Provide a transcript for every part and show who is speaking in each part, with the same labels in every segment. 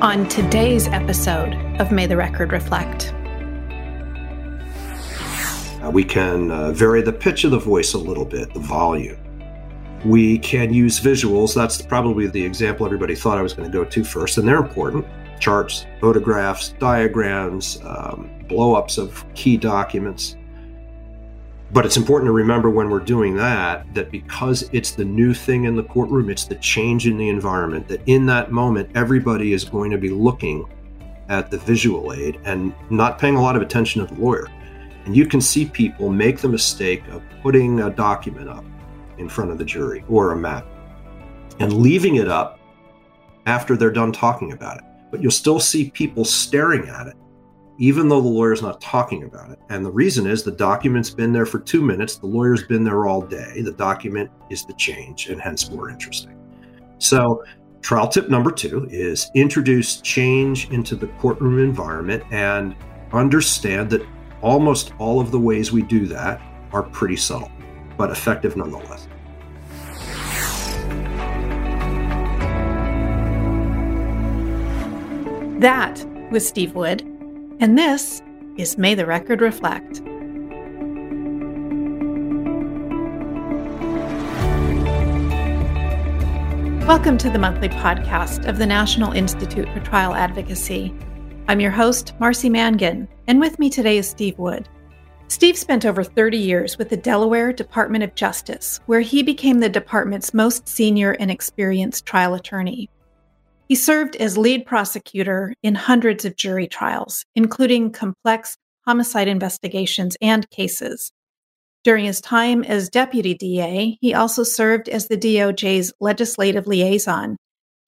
Speaker 1: on today's episode of May the Record Reflect.
Speaker 2: We can uh, vary the pitch of the voice a little bit, the volume. We can use visuals. That's probably the example everybody thought I was going to go to first, and they're important. Charts, photographs, diagrams, um, blow ups of key documents. But it's important to remember when we're doing that, that because it's the new thing in the courtroom, it's the change in the environment, that in that moment, everybody is going to be looking at the visual aid and not paying a lot of attention to the lawyer. And you can see people make the mistake of putting a document up in front of the jury or a map and leaving it up after they're done talking about it. But you'll still see people staring at it even though the lawyer's not talking about it. And the reason is the document's been there for two minutes, the lawyer's been there all day. The document is the change and hence more interesting. So, trial tip number two is introduce change into the courtroom environment and understand that almost all of the ways we do that are pretty subtle, but effective nonetheless.
Speaker 1: That was Steve Wood and this is May the Record Reflect. Welcome to the monthly podcast of the National Institute for Trial Advocacy. I'm your host, Marcy Mangan, and with me today is Steve Wood. Steve spent over 30 years with the Delaware Department of Justice, where he became the department's most senior and experienced trial attorney. He served as lead prosecutor in hundreds of jury trials, including complex homicide investigations and cases. During his time as deputy DA, he also served as the DOJ's legislative liaison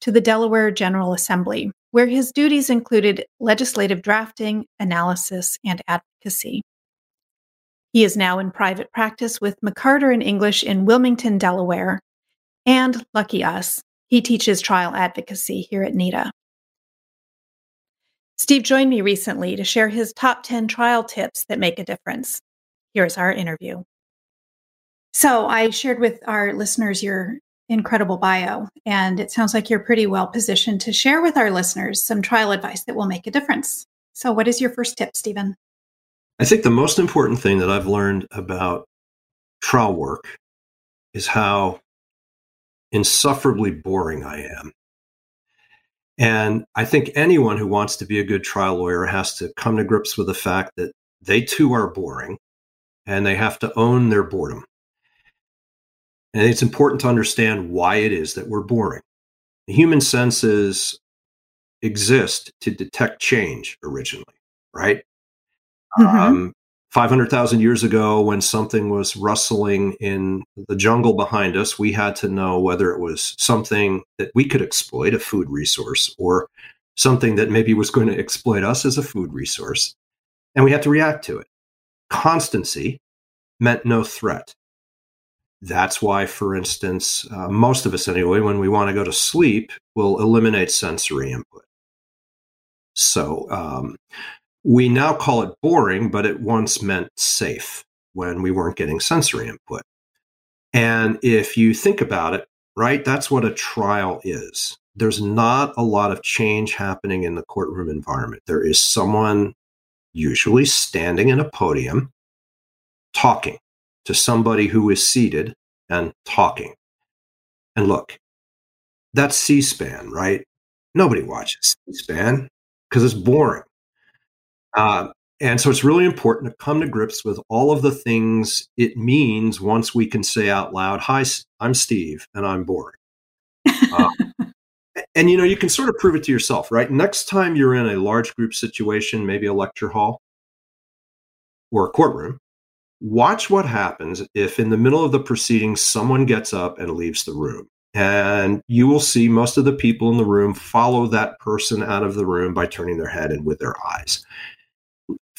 Speaker 1: to the Delaware General Assembly, where his duties included legislative drafting, analysis, and advocacy. He is now in private practice with McCarter and English in Wilmington, Delaware, and lucky us, he teaches trial advocacy here at NITA. Steve joined me recently to share his top 10 trial tips that make a difference. Here's our interview. So, I shared with our listeners your incredible bio, and it sounds like you're pretty well positioned to share with our listeners some trial advice that will make a difference. So, what is your first tip, Stephen?
Speaker 2: I think the most important thing that I've learned about trial work is how insufferably boring I am. And I think anyone who wants to be a good trial lawyer has to come to grips with the fact that they too are boring and they have to own their boredom. And it's important to understand why it is that we're boring. The human senses exist to detect change originally, right? Mm-hmm. Um, 500,000 years ago, when something was rustling in the jungle behind us, we had to know whether it was something that we could exploit, a food resource, or something that maybe was going to exploit us as a food resource. And we had to react to it. Constancy meant no threat. That's why, for instance, uh, most of us anyway, when we want to go to sleep, will eliminate sensory input. So, um, we now call it boring, but it once meant safe when we weren't getting sensory input. And if you think about it, right, that's what a trial is. There's not a lot of change happening in the courtroom environment. There is someone usually standing in a podium talking to somebody who is seated and talking. And look, that's C SPAN, right? Nobody watches C SPAN because it's boring. Uh, and so it's really important to come to grips with all of the things it means once we can say out loud, Hi, I'm Steve, and I'm boring. Uh, and you know, you can sort of prove it to yourself, right? Next time you're in a large group situation, maybe a lecture hall or a courtroom, watch what happens if in the middle of the proceedings someone gets up and leaves the room. And you will see most of the people in the room follow that person out of the room by turning their head and with their eyes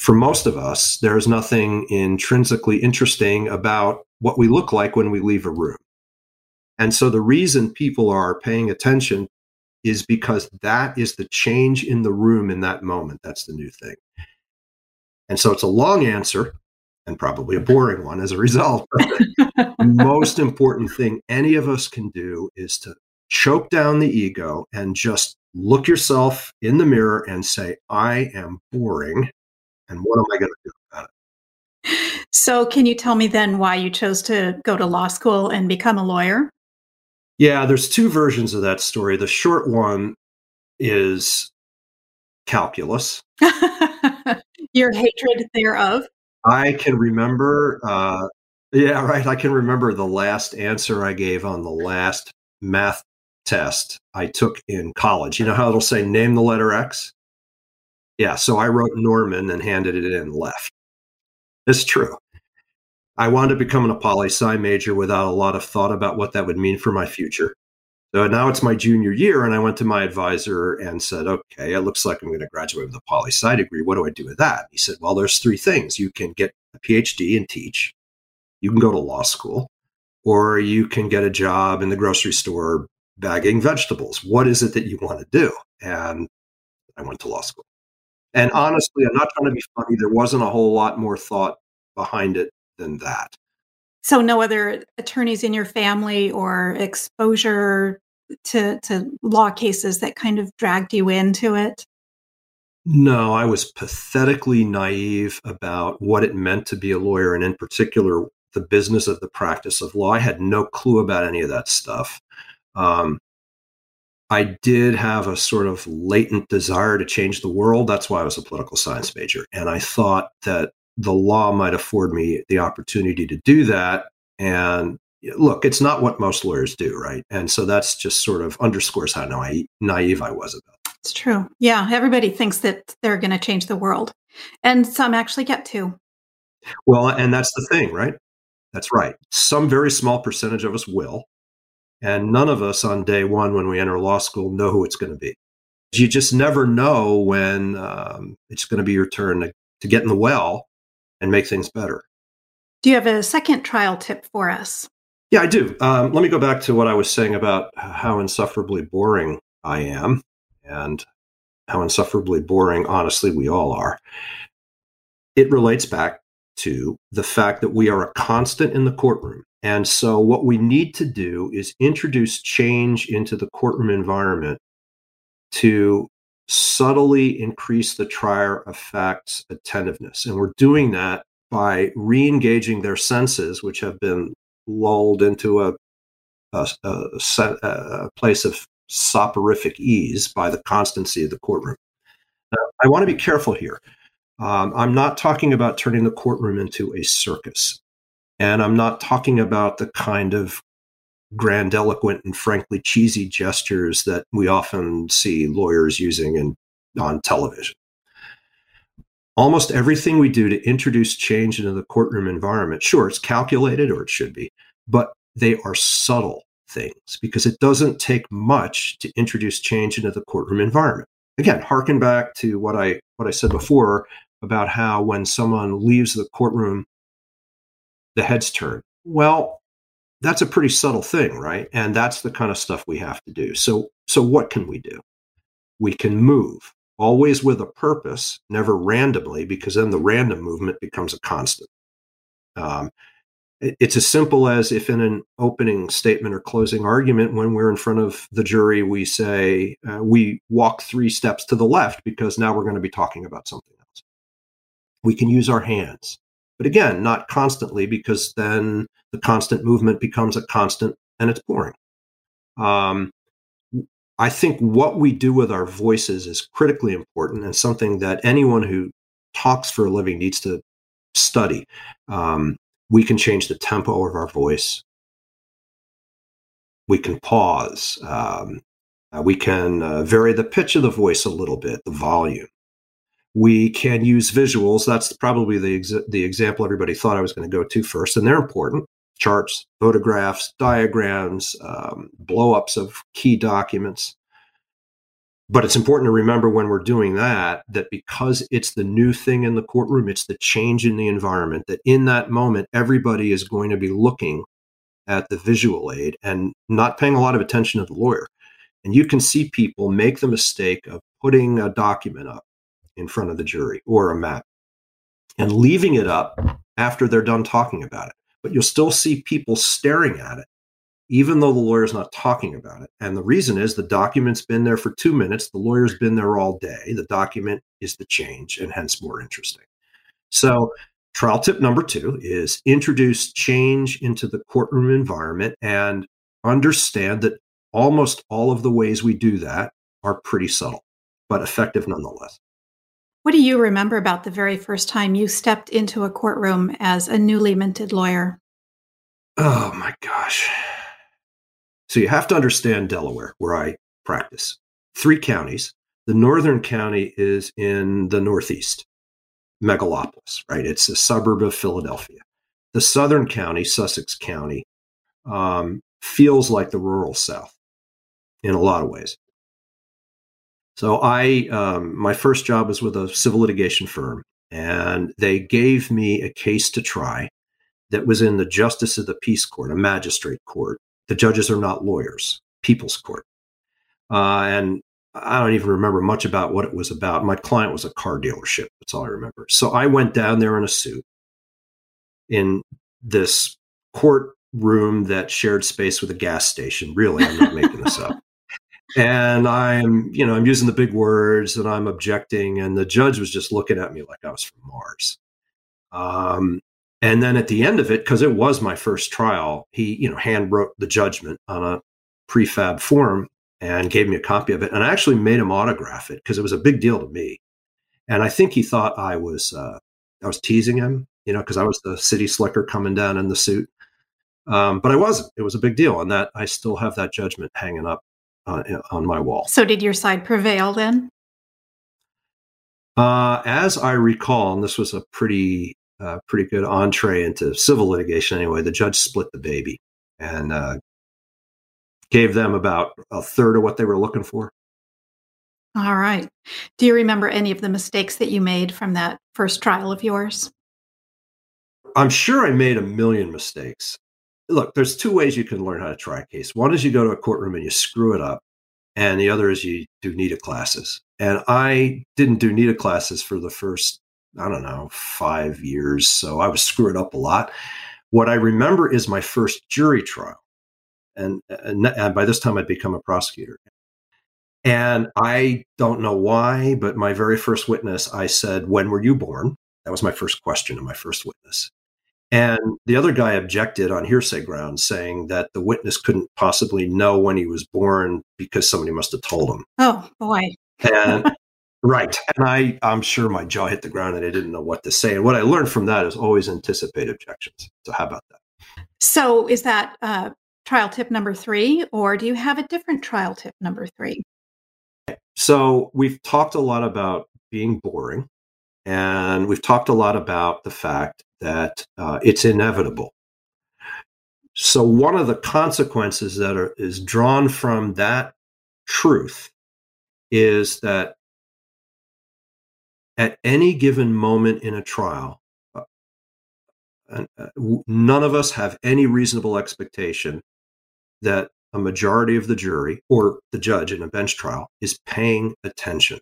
Speaker 2: for most of us, there is nothing intrinsically interesting about what we look like when we leave a room. And so the reason people are paying attention is because that is the change in the room in that moment. That's the new thing. And so it's a long answer and probably a boring one as a result. the most important thing any of us can do is to choke down the ego and just look yourself in the mirror and say, I am boring. And what am I going to do about
Speaker 1: it? So, can you tell me then why you chose to go to law school and become a lawyer?
Speaker 2: Yeah, there's two versions of that story. The short one is calculus.
Speaker 1: Your hatred thereof.
Speaker 2: I can remember, uh, yeah, right. I can remember the last answer I gave on the last math test I took in college. You know how it'll say name the letter X? Yeah, so I wrote Norman and handed it in left. It's true. I wound up becoming a poli sci major without a lot of thought about what that would mean for my future. So now it's my junior year, and I went to my advisor and said, okay, it looks like I'm going to graduate with a poli sci degree. What do I do with that? He said, well, there's three things. You can get a PhD and teach, you can go to law school, or you can get a job in the grocery store bagging vegetables. What is it that you want to do? And I went to law school. And honestly, I'm not trying to be funny. There wasn't a whole lot more thought behind it than that.
Speaker 1: So no other attorneys in your family or exposure to to law cases that kind of dragged you into it?
Speaker 2: No, I was pathetically naive about what it meant to be a lawyer and in particular the business of the practice of law. I had no clue about any of that stuff. Um, I did have a sort of latent desire to change the world. That's why I was a political science major. And I thought that the law might afford me the opportunity to do that. And look, it's not what most lawyers do, right? And so that's just sort of underscores how naive, naive I was about it.
Speaker 1: It's true. Yeah, everybody thinks that they're going to change the world, and some actually get to.
Speaker 2: Well, and that's the thing, right? That's right. Some very small percentage of us will, and none of us on day one when we enter law school know who it's going to be. You just never know when um, it's going to be your turn to, to get in the well and make things better.
Speaker 1: Do you have a second trial tip for us?
Speaker 2: Yeah, I do. Um, let me go back to what I was saying about how insufferably boring I am and how insufferably boring, honestly, we all are. It relates back to the fact that we are a constant in the courtroom. And so, what we need to do is introduce change into the courtroom environment to subtly increase the trier of facts attentiveness. And we're doing that by re engaging their senses, which have been lulled into a, a, a, a, place of soporific ease by the constancy of the courtroom. Now, I want to be careful here. Um, I'm not talking about turning the courtroom into a circus. And I'm not talking about the kind of grandiloquent and frankly cheesy gestures that we often see lawyers using in, on television. Almost everything we do to introduce change into the courtroom environment, sure, it's calculated or it should be, but they are subtle things because it doesn't take much to introduce change into the courtroom environment. Again, harken back to what I what I said before about how when someone leaves the courtroom, the heads turn. Well, that's a pretty subtle thing, right? And that's the kind of stuff we have to do. So, so what can we do? We can move always with a purpose, never randomly, because then the random movement becomes a constant. Um, it's as simple as if in an opening statement or closing argument, when we're in front of the jury, we say, uh, we walk three steps to the left because now we're going to be talking about something. We can use our hands. But again, not constantly because then the constant movement becomes a constant and it's boring. Um, I think what we do with our voices is critically important and something that anyone who talks for a living needs to study. Um, we can change the tempo of our voice. We can pause. Um, uh, we can uh, vary the pitch of the voice a little bit, the volume. We can use visuals. That's probably the ex- the example everybody thought I was going to go to first, and they're important. Charts, photographs, diagrams, um, blowups of key documents. But it's important to remember when we're doing that, that because it's the new thing in the courtroom, it's the change in the environment, that in that moment, everybody is going to be looking at the visual aid and not paying a lot of attention to the lawyer. And you can see people make the mistake of putting a document up in front of the jury or a map and leaving it up after they're done talking about it. But you'll still see people staring at it even though the lawyer's not talking about it. And the reason is the document's been there for two minutes, the lawyer's been there all day. The document is the change and hence more interesting. So, trial tip number two is introduce change into the courtroom environment and understand that almost all of the ways we do that are pretty subtle, but effective nonetheless.
Speaker 1: What do you remember about the very first time you stepped into a courtroom as a newly minted lawyer?
Speaker 2: Oh my gosh. So you have to understand Delaware, where I practice. Three counties. The northern county is in the northeast, megalopolis, right? It's a suburb of Philadelphia. The southern county, Sussex County, um, feels like the rural South in a lot of ways. So I, um, my first job was with a civil litigation firm, and they gave me a case to try that was in the Justice of the Peace Court, a magistrate court the judges are not lawyers, people's court. Uh, and I don't even remember much about what it was about. My client was a car dealership. That's all I remember. So I went down there in a suit in this courtroom that shared space with a gas station. Really, I'm not making this up. And I'm, you know, I'm using the big words and I'm objecting. And the judge was just looking at me like I was from Mars. Um, and then at the end of it, because it was my first trial, he, you know, hand wrote the judgment on a prefab form and gave me a copy of it. And I actually made him autograph it because it was a big deal to me. And I think he thought I was uh, I was teasing him, you know, because I was the city slicker coming down in the suit. Um, but I wasn't. It was a big deal, and that I still have that judgment hanging up uh, on my wall.
Speaker 1: So, did your side prevail then?
Speaker 2: Uh, as I recall, and this was a pretty uh, pretty good entree into civil litigation anyway. The judge split the baby and uh, gave them about a third of what they were looking for.
Speaker 1: All right. Do you remember any of the mistakes that you made from that first trial of yours?
Speaker 2: I'm sure I made a million mistakes. Look, there's two ways you can learn how to try a case. One is you go to a courtroom and you screw it up, and the other is you do NITA classes. And I didn't do NITA classes for the first I don't know, five years. So I was screwing up a lot. What I remember is my first jury trial. And, and, and by this time, I'd become a prosecutor. And I don't know why, but my very first witness, I said, When were you born? That was my first question to my first witness. And the other guy objected on hearsay grounds, saying that the witness couldn't possibly know when he was born because somebody must have told him.
Speaker 1: Oh, boy.
Speaker 2: and Right. And I, I'm sure my jaw hit the ground and I didn't know what to say. And what I learned from that is always anticipate objections. So, how about that?
Speaker 1: So, is that uh, trial tip number three, or do you have a different trial tip number three?
Speaker 2: So, we've talked a lot about being boring, and we've talked a lot about the fact that uh, it's inevitable. So, one of the consequences that are, is drawn from that truth is that at any given moment in a trial, uh, uh none of us have any reasonable expectation that a majority of the jury or the judge in a bench trial is paying attention.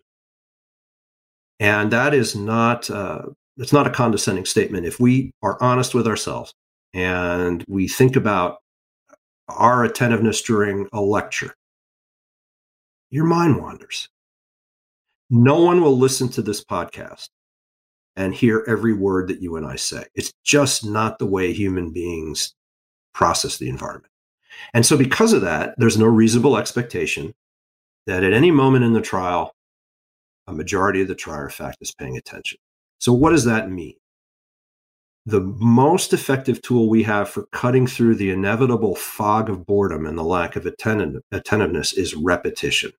Speaker 2: And that is not uh, it's not a condescending statement. If we are honest with ourselves and we think about our attentiveness during a lecture, your mind wanders. No one will listen to this podcast and hear every word that you and I say. It's just not the way human beings process the environment. And so, because of that, there's no reasonable expectation that at any moment in the trial, a majority of the trier fact is paying attention. So, what does that mean? The most effective tool we have for cutting through the inevitable fog of boredom and the lack of attentiveness is repetition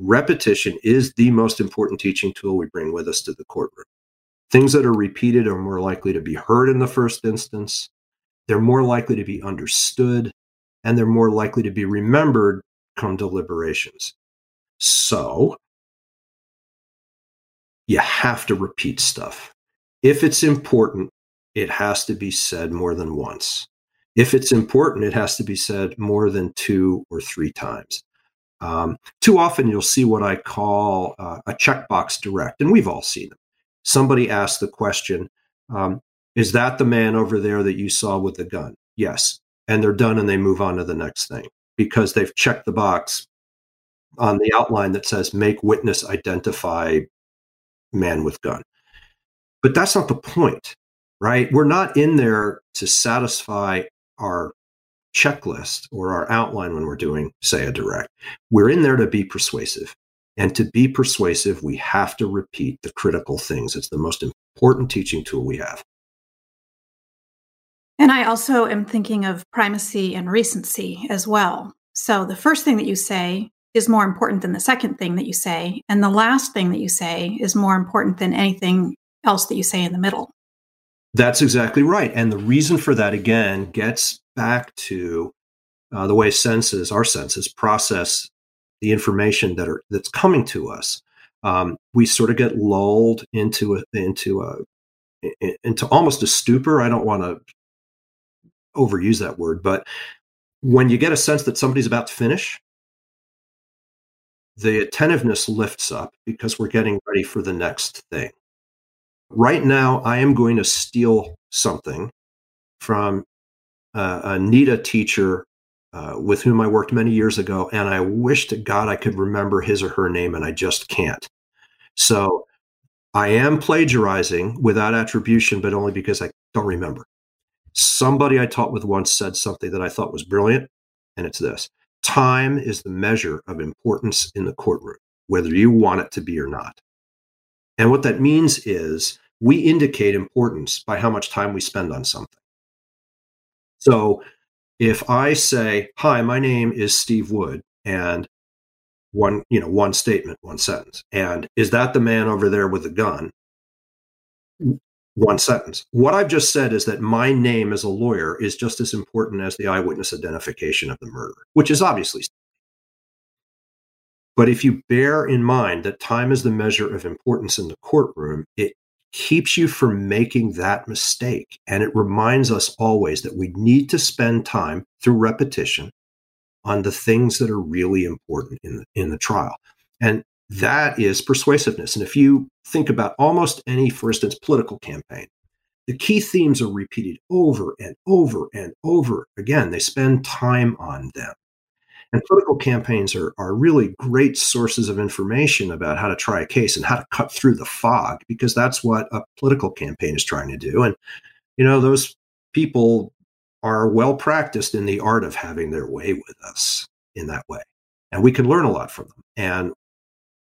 Speaker 2: repetition is the most important teaching tool we bring with us to the courtroom. Things that are repeated are more likely to be heard in the first instance, they're more likely to be understood, and they're more likely to be remembered come deliberations. So, you have to repeat stuff. If it's important, it has to be said more than once. If it's important, it has to be said more than two or three times. Um, too often, you'll see what I call uh, a checkbox direct, and we've all seen them. Somebody asks the question, um, Is that the man over there that you saw with the gun? Yes. and they're done and they move on to the next thing because they've checked the box on the outline that says make witness identify man with gun. But that's not the point, right? We're not in there to satisfy our checklist or our outline when we're doing, say, a direct. We're in there to be persuasive. And to be persuasive, we have to repeat the critical things. It's the most important teaching tool we have.
Speaker 1: And I also am thinking of primacy and recency as well. So the first thing that you say is more important than the second thing that you say. And the last thing that you say is more important than anything else that you say in the middle.
Speaker 2: That's exactly right. And the reason for that, again, gets back to uh, the way senses, our senses, process the information that are that's coming to us. Um, we sort of get lulled into a, into a into almost a stupor. I don't want to overuse that word, but when you get a sense that somebody's about to finish, the attentiveness lifts up because we're getting ready for the next thing. Right now, I am going to steal something from uh, a NITA teacher uh, with whom I worked many years ago, and I wish to God I could remember his or her name, and I just can't. So I am plagiarizing without attribution, but only because I don't remember. Somebody I taught with once said something that I thought was brilliant, and it's this time is the measure of importance in the courtroom, whether you want it to be or not. And what that means is we indicate importance by how much time we spend on something. So if I say, "Hi, my name is Steve Wood," and one, you know, one statement, one sentence, and is that the man over there with the gun? One sentence. What I've just said is that my name as a lawyer is just as important as the eyewitness identification of the murder, which is obviously. But if you bear in mind that time is the measure of importance in the courtroom, it keeps you from making that mistake. And it reminds us always that we need to spend time through repetition on the things that are really important in the, in the trial. And that is persuasiveness. And if you think about almost any, for instance, political campaign, the key themes are repeated over and over and over again. They spend time on them. And political campaigns are, are really great sources of information about how to try a case and how to cut through the fog, because that's what a political campaign is trying to do. And, you know, those people are well practiced in the art of having their way with us in that way. And we can learn a lot from them. And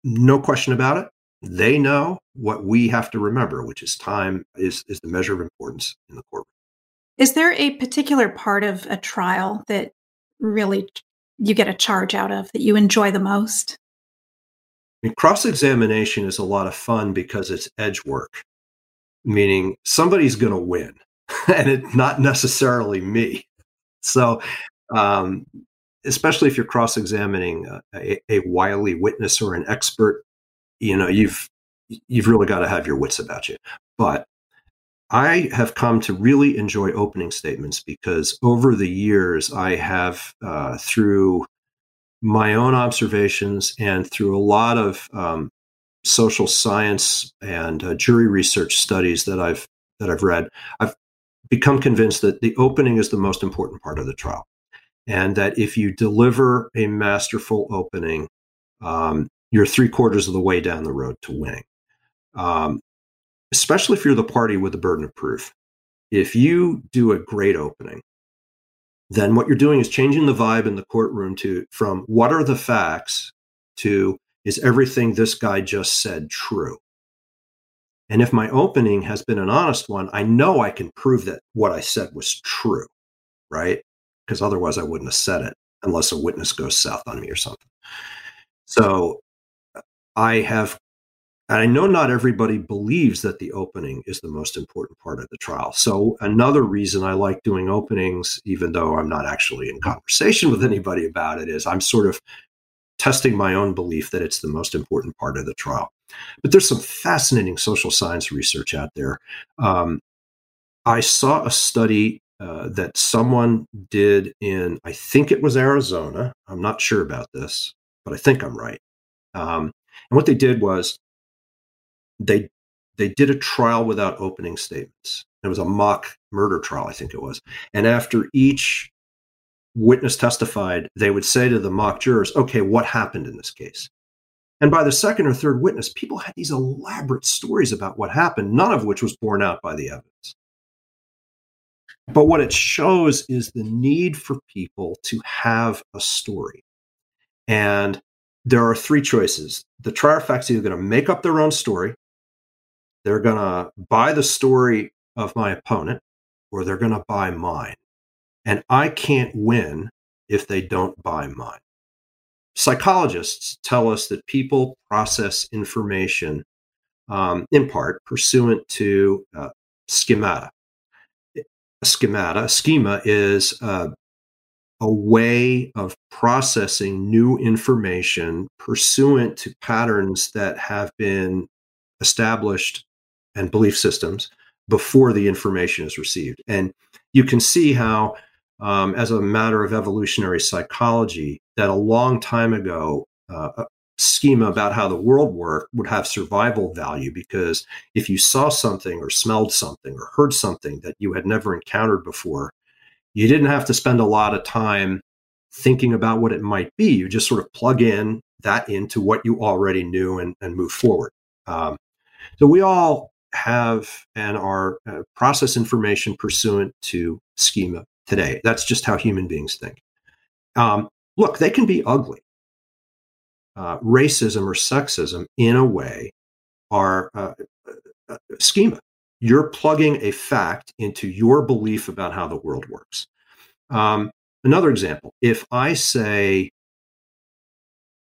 Speaker 2: no question about it, they know what we have to remember, which is time is, is the measure of importance in the courtroom.
Speaker 1: Is there a particular part of a trial that really you get a charge out of that you enjoy the most?
Speaker 2: I mean, cross examination is a lot of fun because it's edge work, meaning somebody's going to win, and it's not necessarily me. So, um, especially if you're cross examining a, a, wily witness or an expert, you know, you've you've really got to have your wits about you. But I have come to really enjoy opening statements because over the years, I have, uh, through my own observations and through a lot of um, social science and uh, jury research studies that I've that I've read, I've become convinced that the opening is the most important part of the trial, and that if you deliver a masterful opening, um, you're three quarters of the way down the road to winning. Um, especially if you're the party with the burden of proof. If you do a great opening, then what you're doing is changing the vibe in the courtroom to from what are the facts to is everything this guy just said true? And if my opening has been an honest one, I know I can prove that what I said was true, right? Because otherwise I wouldn't have said it unless a witness goes south on me or something. So I have and I know not everybody believes that the opening is the most important part of the trial. So, another reason I like doing openings, even though I'm not actually in conversation with anybody about it, is I'm sort of testing my own belief that it's the most important part of the trial. But there's some fascinating social science research out there. Um, I saw a study uh, that someone did in, I think it was Arizona. I'm not sure about this, but I think I'm right. Um, and what they did was they they did a trial without opening statements. It was a mock murder trial, I think it was. And after each witness testified, they would say to the mock jurors, okay, what happened in this case? And by the second or third witness, people had these elaborate stories about what happened, none of which was borne out by the evidence. But what it shows is the need for people to have a story. And there are three choices. The trier are going to make up their own story, they're going to buy the story of my opponent, or they're going to buy mine. And I can't win if they don't buy mine. Psychologists tell us that people process information um, in part pursuant to uh, schemata. Schemata, schema is uh, a way of processing new information pursuant to patterns that have been established and belief systems before the information is received. And you can see how um, as a matter of evolutionary psychology that a long time ago, uh, schema about how the world worked would have survival value because if you saw something or smelled something or heard something that you had never encountered before, you didn't have to spend a lot of time thinking about what it might be. You just sort of plug in that into what you already knew and, and move forward. Um, so we all have and are uh, process information pursuant to schema today. That's just how human beings think. Um, look, they can be ugly. Uh, racism or sexism, in a way, are uh, uh, schema. You're plugging a fact into your belief about how the world works. Um, another example if I say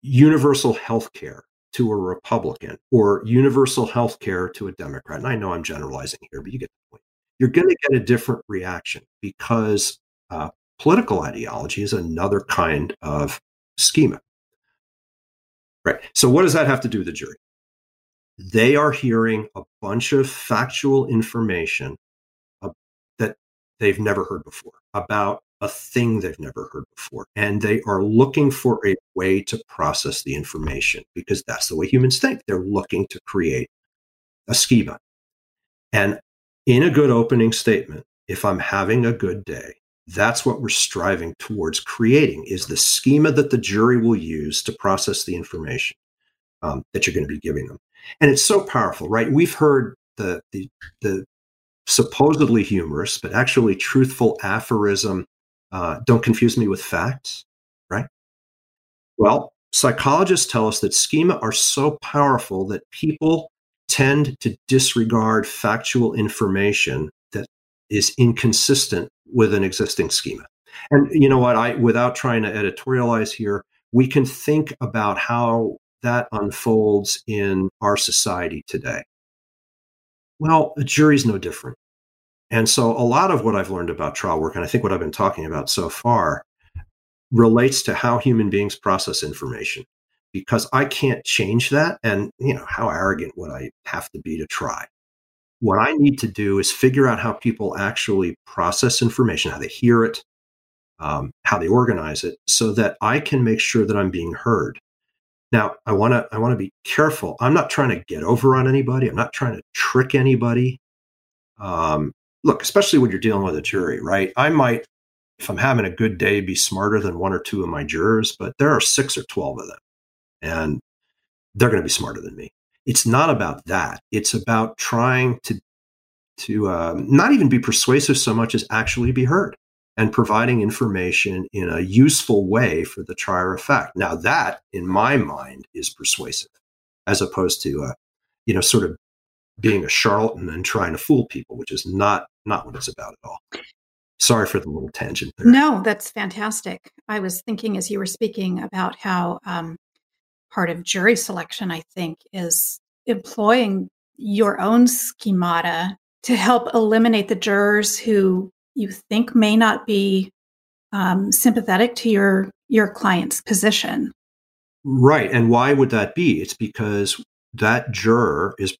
Speaker 2: universal health care to a Republican or universal health care to a Democrat, and I know I'm generalizing here, but you get the point you're going to get a different reaction because uh, political ideology is another kind of schema. Right. So, what does that have to do with the jury? They are hearing a bunch of factual information uh, that they've never heard before about a thing they've never heard before. And they are looking for a way to process the information because that's the way humans think. They're looking to create a schema. And in a good opening statement, if I'm having a good day, that's what we're striving towards creating is the schema that the jury will use to process the information um, that you're going to be giving them. And it's so powerful, right? We've heard the, the, the supposedly humorous, but actually truthful aphorism uh, don't confuse me with facts, right? Well, psychologists tell us that schema are so powerful that people tend to disregard factual information that is inconsistent with an existing schema. And you know what? I, without trying to editorialize here, we can think about how that unfolds in our society today. Well, a jury's no different. And so a lot of what I've learned about trial work, and I think what I've been talking about so far, relates to how human beings process information because I can't change that. And, you know, how arrogant would I have to be to try? What I need to do is figure out how people actually process information, how they hear it, um, how they organize it, so that I can make sure that I'm being heard. Now, I want to I want to be careful. I'm not trying to get over on anybody. I'm not trying to trick anybody. Um, look, especially when you're dealing with a jury, right? I might, if I'm having a good day, be smarter than one or two of my jurors, but there are six or twelve of them and they're going to be smarter than me. It's not about that. It's about trying to to um, not even be persuasive so much as actually be heard and providing information in a useful way for the trier effect. Now that, in my mind, is persuasive, as opposed to uh, you know sort of being a charlatan and trying to fool people, which is not not what it's about at all. Sorry for the little tangent there.
Speaker 1: No, that's fantastic. I was thinking as you were speaking about how um, part of jury selection, I think, is employing your own schemata to help eliminate the jurors who you think may not be um, sympathetic to your your client's position.
Speaker 2: Right, and why would that be? It's because that juror is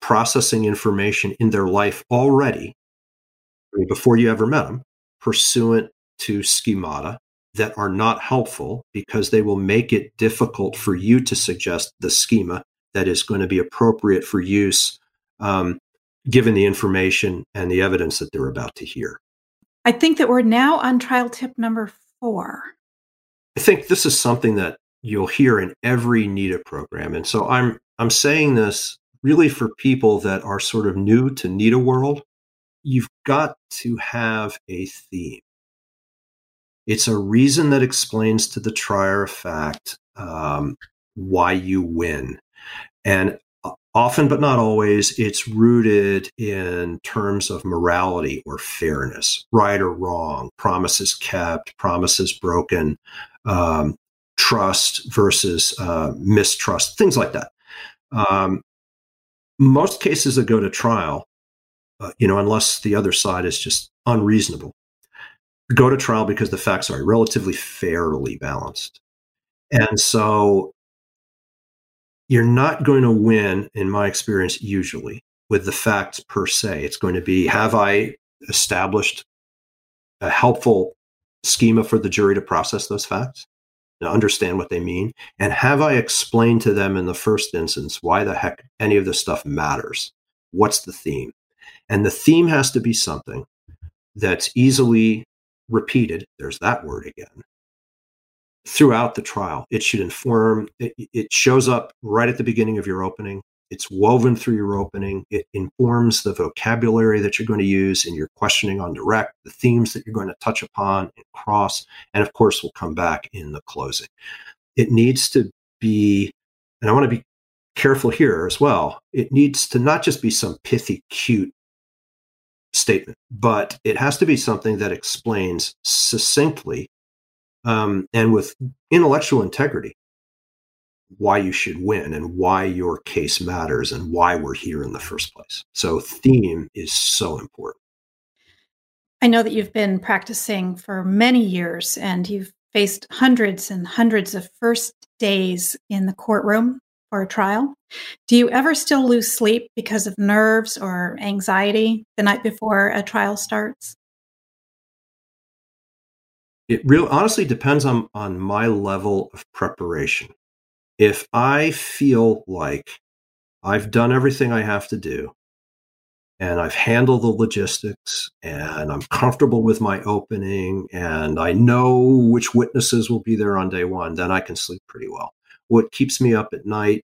Speaker 2: processing information in their life already before you ever met them, pursuant to schemata that are not helpful because they will make it difficult for you to suggest the schema that is going to be appropriate for use um, given the information and the evidence that they're about to hear.
Speaker 1: I think that we're now on trial tip number four?
Speaker 2: I think this is something that you'll hear in every NITA program. And so I'm I'm saying this really for people that are sort of new to NITA world. You've got to have a theme. It's a reason that explains to the trier of fact um, why you win. And often, but not always, it's rooted in terms of morality or fairness, right or wrong, promises kept, promises broken, um, trust versus uh, mistrust, things like that. Um, most cases that go to trial, uh, you know, unless the other side is just unreasonable, go to trial because the facts are relatively fairly balanced. And so you're not going to win, in my experience, usually with the facts per se. It's going to be have I established a helpful schema for the jury to process those facts? and understand what they mean? And have I explained to them in the first instance why the heck any of this stuff matters? What's the theme? And the theme has to be something that's easily repeated. There's that word again. Throughout the trial, it should inform, it, it shows up right at the beginning of your opening. It's woven through your opening. It informs the vocabulary that you're going to use in your questioning on direct, the themes that you're going to touch upon and cross, and of course, we'll come back in the closing. It needs to be, and I want to be careful here as well, it needs to not just be some pithy, cute statement, but it has to be something that explains succinctly um, and with intellectual integrity why you should win and why your case matters and why we're here in the first place. So, theme is so important.
Speaker 1: I know that you've been practicing for many years and you've faced hundreds and hundreds of first days in the courtroom for a trial. Do you ever still lose sleep because of nerves or anxiety the night before a trial starts?
Speaker 2: It real honestly depends on, on my level of preparation if I feel like I've done everything I have to do and I've handled the logistics and I'm comfortable with my opening and I know which witnesses will be there on day one, then I can sleep pretty well. What keeps me up at night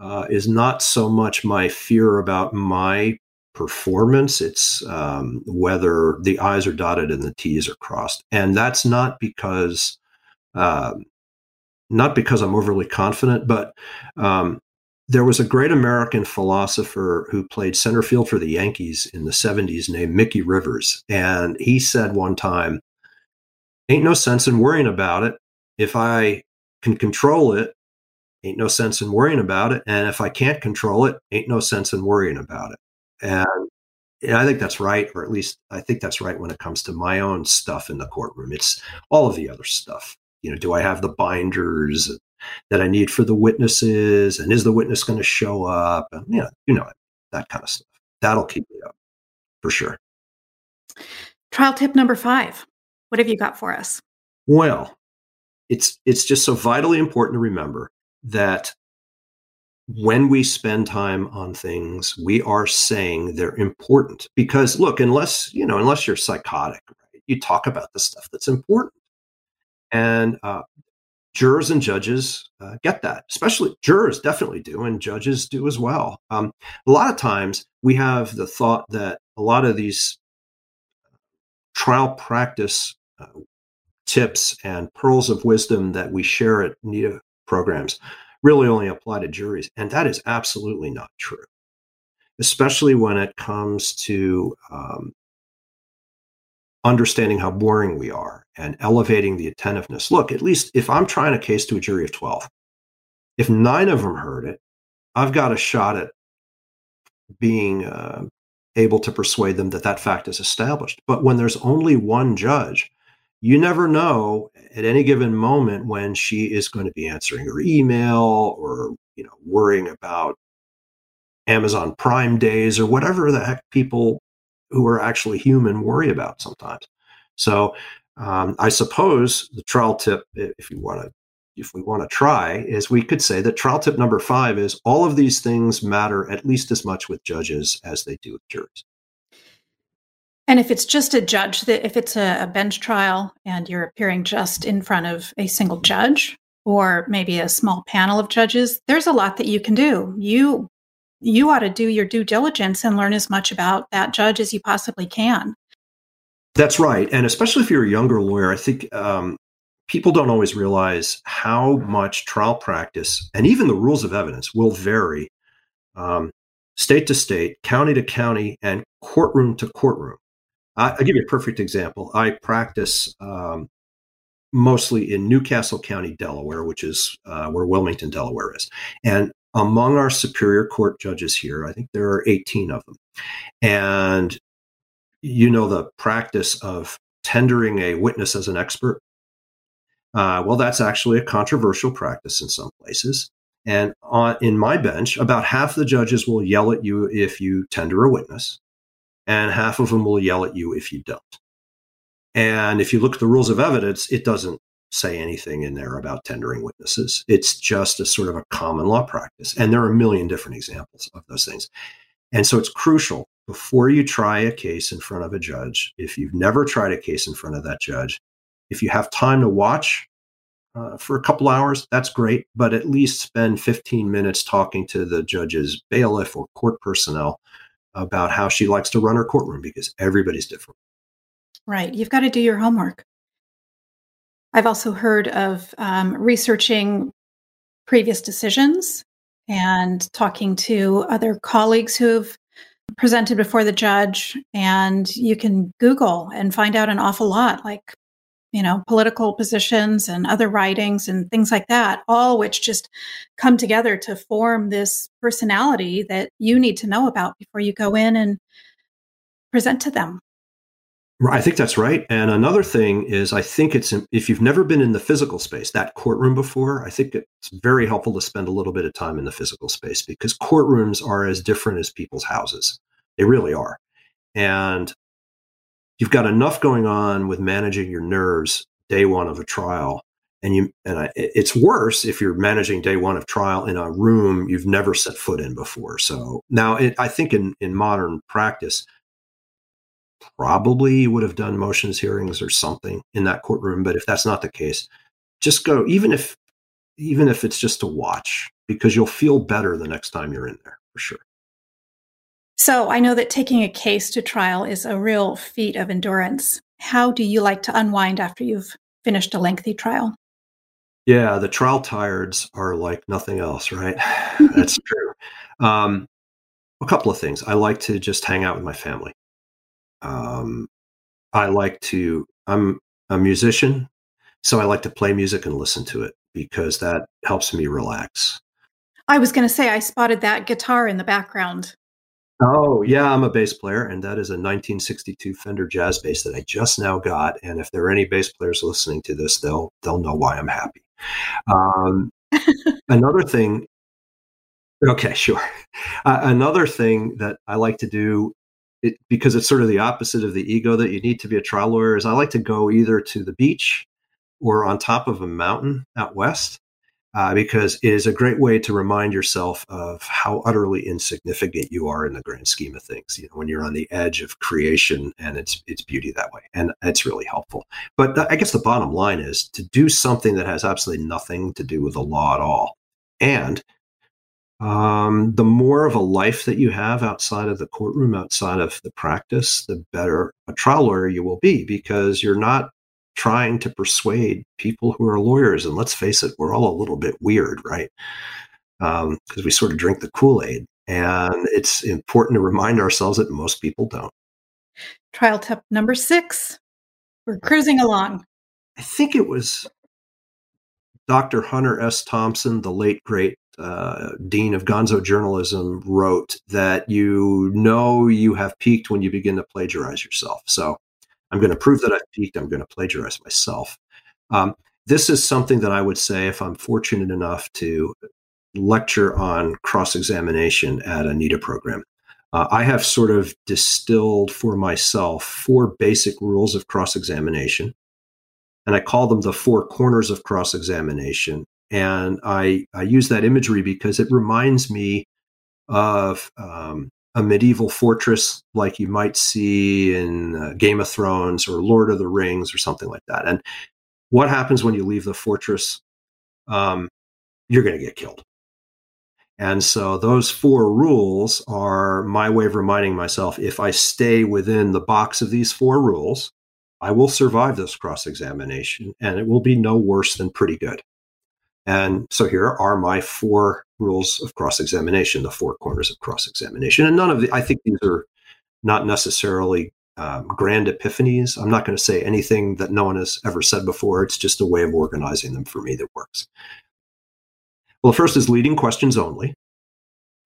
Speaker 2: uh, is not so much my fear about my performance, it's um, whether the I's are dotted and the T's are crossed. And that's not because. Um, not because I'm overly confident, but um, there was a great American philosopher who played center field for the Yankees in the 70s named Mickey Rivers. And he said one time, Ain't no sense in worrying about it. If I can control it, ain't no sense in worrying about it. And if I can't control it, ain't no sense in worrying about it. And, and I think that's right, or at least I think that's right when it comes to my own stuff in the courtroom. It's all of the other stuff you know, do I have the binders that I need for the witnesses? And is the witness going to show up? And, you know, you know, that kind of stuff. That'll keep me up for sure.
Speaker 1: Trial tip number five. What have you got for us?
Speaker 2: Well, it's it's just so vitally important to remember that when we spend time on things, we are saying they're important. Because look, unless you know, unless you're psychotic, right, you talk about the stuff that's important. And uh, jurors and judges uh, get that, especially jurors definitely do, and judges do as well. Um, a lot of times we have the thought that a lot of these trial practice uh, tips and pearls of wisdom that we share at NITA programs really only apply to juries. And that is absolutely not true, especially when it comes to um, understanding how boring we are and elevating the attentiveness. Look, at least if I'm trying a case to a jury of 12, if nine of them heard it, I've got a shot at being uh, able to persuade them that that fact is established. But when there's only one judge, you never know at any given moment when she is going to be answering her email or you know worrying about Amazon Prime days or whatever the heck people who are actually human worry about sometimes. So um, I suppose the trial tip, if you want to, if we want to try, is we could say that trial tip number five is all of these things matter at least as much with judges as they do with juries.
Speaker 1: And if it's just a judge, if it's a, bench trial and you're appearing just in front of a single judge or maybe a small panel of judges, there's a lot that you can do. You you ought to do your due diligence and learn as much about that judge as you possibly can.
Speaker 2: That's right, and especially if you're a younger lawyer, I think um, people don't always realize how much trial practice and even the rules of evidence will vary um, state to state, county to county, and courtroom to courtroom. I, will give you a perfect example. I practice um, mostly in New Castle County, Delaware, which is uh, where Wilmington, Delaware is. And among our Superior Court judges here, I think there are 18 of them. And you know the practice of tendering a witness as an expert. Uh, well, that's actually a controversial practice in some places. And on, in my bench, about half the judges will yell at you if you tender a witness and half of them will yell at you if you don't. And if you look at the rules of evidence, it doesn't say anything in there about tendering witnesses. It's just a sort of a common law practice. And there are a million different examples of those things. And so it's crucial before you try a case in front of a judge, if you've never tried a case in front of that judge, if you have time to watch uh, for a couple hours, that's great, but at least spend 15 minutes talking to the judge's bailiff or court personnel about how she likes to run her courtroom because everybody's different.
Speaker 1: Right. You've got to do your homework. I've also heard of um, researching previous decisions and talking to other colleagues who've presented before the judge. And you can Google and find out an awful lot, like you know, political positions and other writings and things like that, all which just come together to form this personality that you need to know about before you go in and present to them.
Speaker 2: I think that's right. And another thing is, I think it's if you've never been in the physical space, that courtroom before, I think it's very helpful to spend a little bit of time in the physical space because courtrooms are as different as people's houses. They really are. And you've got enough going on with managing your nerves day one of a trial and you and I, it's worse if you're managing day one of trial in a room you've never set foot in before. So now it, i think in in modern practice probably you would have done motions hearings or something in that courtroom but if that's not the case just go even if even if it's just to watch because you'll feel better the next time you're in there for sure
Speaker 1: so I know that taking a case to trial is a real feat of endurance. How do you like to unwind after you've finished a lengthy trial?
Speaker 2: Yeah, the trial tireds are like nothing else, right? That's true. Um, a couple of things. I like to just hang out with my family. Um, I like to, I'm a musician, so I like to play music and listen to it because that helps me relax.
Speaker 1: I was going to say, I spotted that guitar in the background.
Speaker 2: Oh, yeah, I'm a bass player, and that is a 1962 Fender Jazz bass that I just now got. And if there are any bass players listening to this, they'll they'll know why I'm happy. Um, another thing, okay, sure. Uh, another thing that I like to do, it, because it's sort of the opposite of the ego that you need to be a trial lawyer, is I like to go either to the beach or on top of a mountain out west uh, because it is a great way to remind yourself of how utterly insignificant you are in the grand scheme of things. You know, when you're on the edge of creation and its its beauty that way, and it's really helpful. But I guess the bottom line is to do something that has absolutely nothing to do with the law at all, and um, the more of a life that you have outside of the courtroom, outside of the practice, the better a trial lawyer you will be because you're not trying to persuade people who are lawyers. And let's face it, we're all a little bit weird, right? Because um, we sort of drink the Kool Aid. And it's important to remind ourselves that most people don't.
Speaker 1: Trial tip number six. We're cruising along.
Speaker 2: I think it was Dr. Hunter S. Thompson, the late great uh, dean of gonzo journalism, wrote that you know you have peaked when you begin to plagiarize yourself. So I'm going to prove that I've peaked. I'm going to plagiarize myself. Um, this is something that I would say if I'm fortunate enough to lecture on cross examination at a NITA program. Uh, I have sort of distilled for myself four basic rules of cross examination, and I call them the four corners of cross examination. And I, I use that imagery because it reminds me of um, a medieval fortress like you might see in uh, Game of Thrones or Lord of the Rings or something like that. And what happens when you leave the fortress? Um, you're going to get killed. And so those four rules are my way of reminding myself if I stay within the box of these four rules, I will survive this cross examination and it will be no worse than pretty good. And so here are my four rules of cross examination, the four corners of cross examination. And none of the, I think these are not necessarily um, grand epiphanies. I'm not going to say anything that no one has ever said before. It's just a way of organizing them for me that works. Well, the first is leading questions only.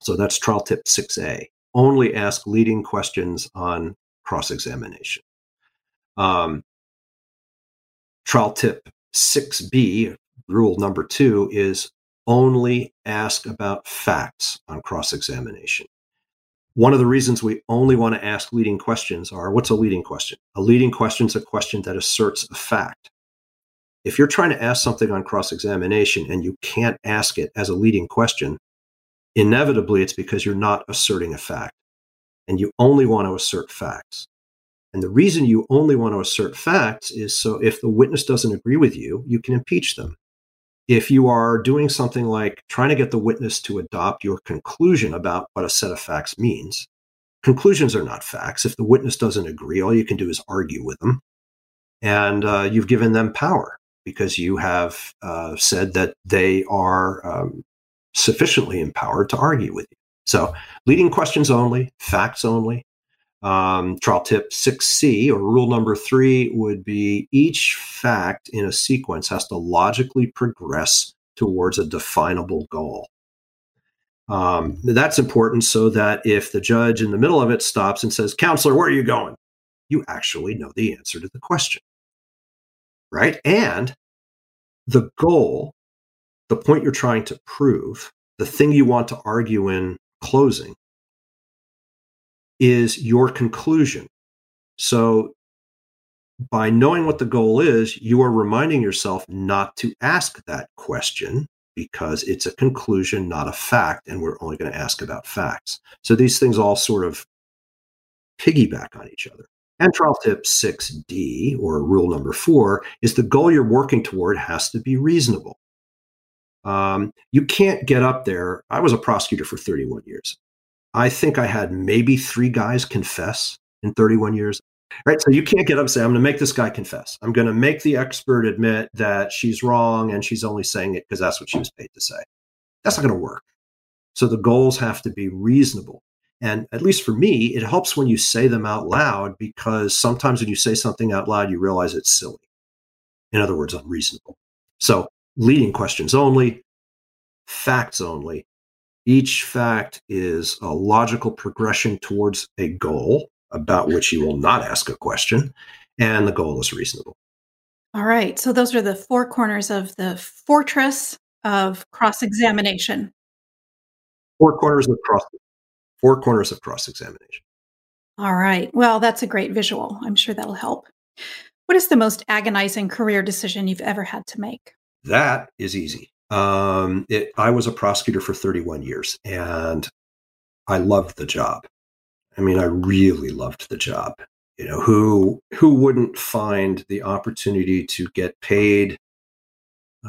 Speaker 2: So that's trial tip 6A. Only ask leading questions on cross examination. Um, trial tip 6B, rule number two, is only ask about facts on cross examination. One of the reasons we only want to ask leading questions are what's a leading question? A leading question is a question that asserts a fact. If you're trying to ask something on cross examination and you can't ask it as a leading question, inevitably it's because you're not asserting a fact and you only want to assert facts. And the reason you only want to assert facts is so if the witness doesn't agree with you, you can impeach them if you are doing something like trying to get the witness to adopt your conclusion about what a set of facts means, conclusions are not facts. If the witness doesn't agree, all you can do is argue with them. And uh, you've given them power because you have uh, said that they are um, sufficiently empowered to argue with you. So, leading questions only, facts only, um, trial tip 6C or rule number three would be each fact in a sequence has to logically progress towards a definable goal. Um, that's important so that if the judge in the middle of it stops and says, Counselor, where are you going? You actually know the answer to the question. Right? And the goal, the point you're trying to prove, the thing you want to argue in closing is your conclusion. So, by knowing what the goal is, you are reminding yourself not to ask that question because it's a conclusion, not a fact, and we're only going to ask about facts. So, these things all sort of piggyback on each other. And trial tip 6D, or rule number four, is the goal you're working toward has to be reasonable. Um, you can't get up there. I was a prosecutor for 31 years. I think I had maybe three guys confess in 31 years. Right. So you can't get up and say, I'm going to make this guy confess. I'm going to make the expert admit that she's wrong and she's only saying it because that's what she was paid to say. That's not going to work. So the goals have to be reasonable. And at least for me, it helps when you say them out loud because sometimes when you say something out loud, you realize it's silly. In other words, unreasonable. So leading questions only, facts only, each fact is a logical progression towards a goal about which you will not ask a question, and the goal is reasonable.
Speaker 1: All right. So those are the four corners of the fortress of cross examination.
Speaker 2: Four corners of cross four corners of cross examination.
Speaker 1: All right. Well, that's a great visual. I'm sure that'll help. What is the most agonizing career decision you've ever had to make?
Speaker 2: That is easy. Um, it, I was a prosecutor for 31 years and I loved the job. I mean, I really loved the job. You know, who who wouldn't find the opportunity to get paid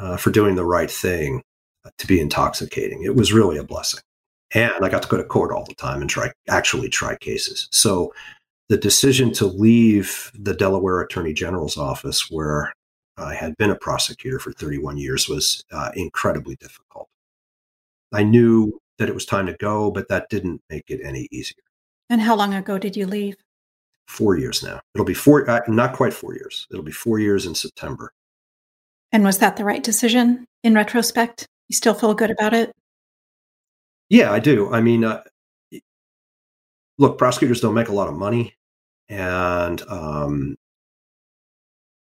Speaker 2: uh, for doing the right thing to be intoxicating? It was really a blessing, and I got to go to court all the time and try actually try cases. So, the decision to leave the Delaware Attorney General's office, where I had been a prosecutor for 31 years was uh, incredibly difficult. I knew that it was time to go, but that didn't make it any easier.
Speaker 1: And how long ago did you leave?
Speaker 2: Four years now. It'll be four, uh, not quite four years. It'll be four years in September.
Speaker 1: And was that the right decision in retrospect? You still feel good about it?
Speaker 2: Yeah, I do. I mean, uh, look, prosecutors don't make a lot of money. And um,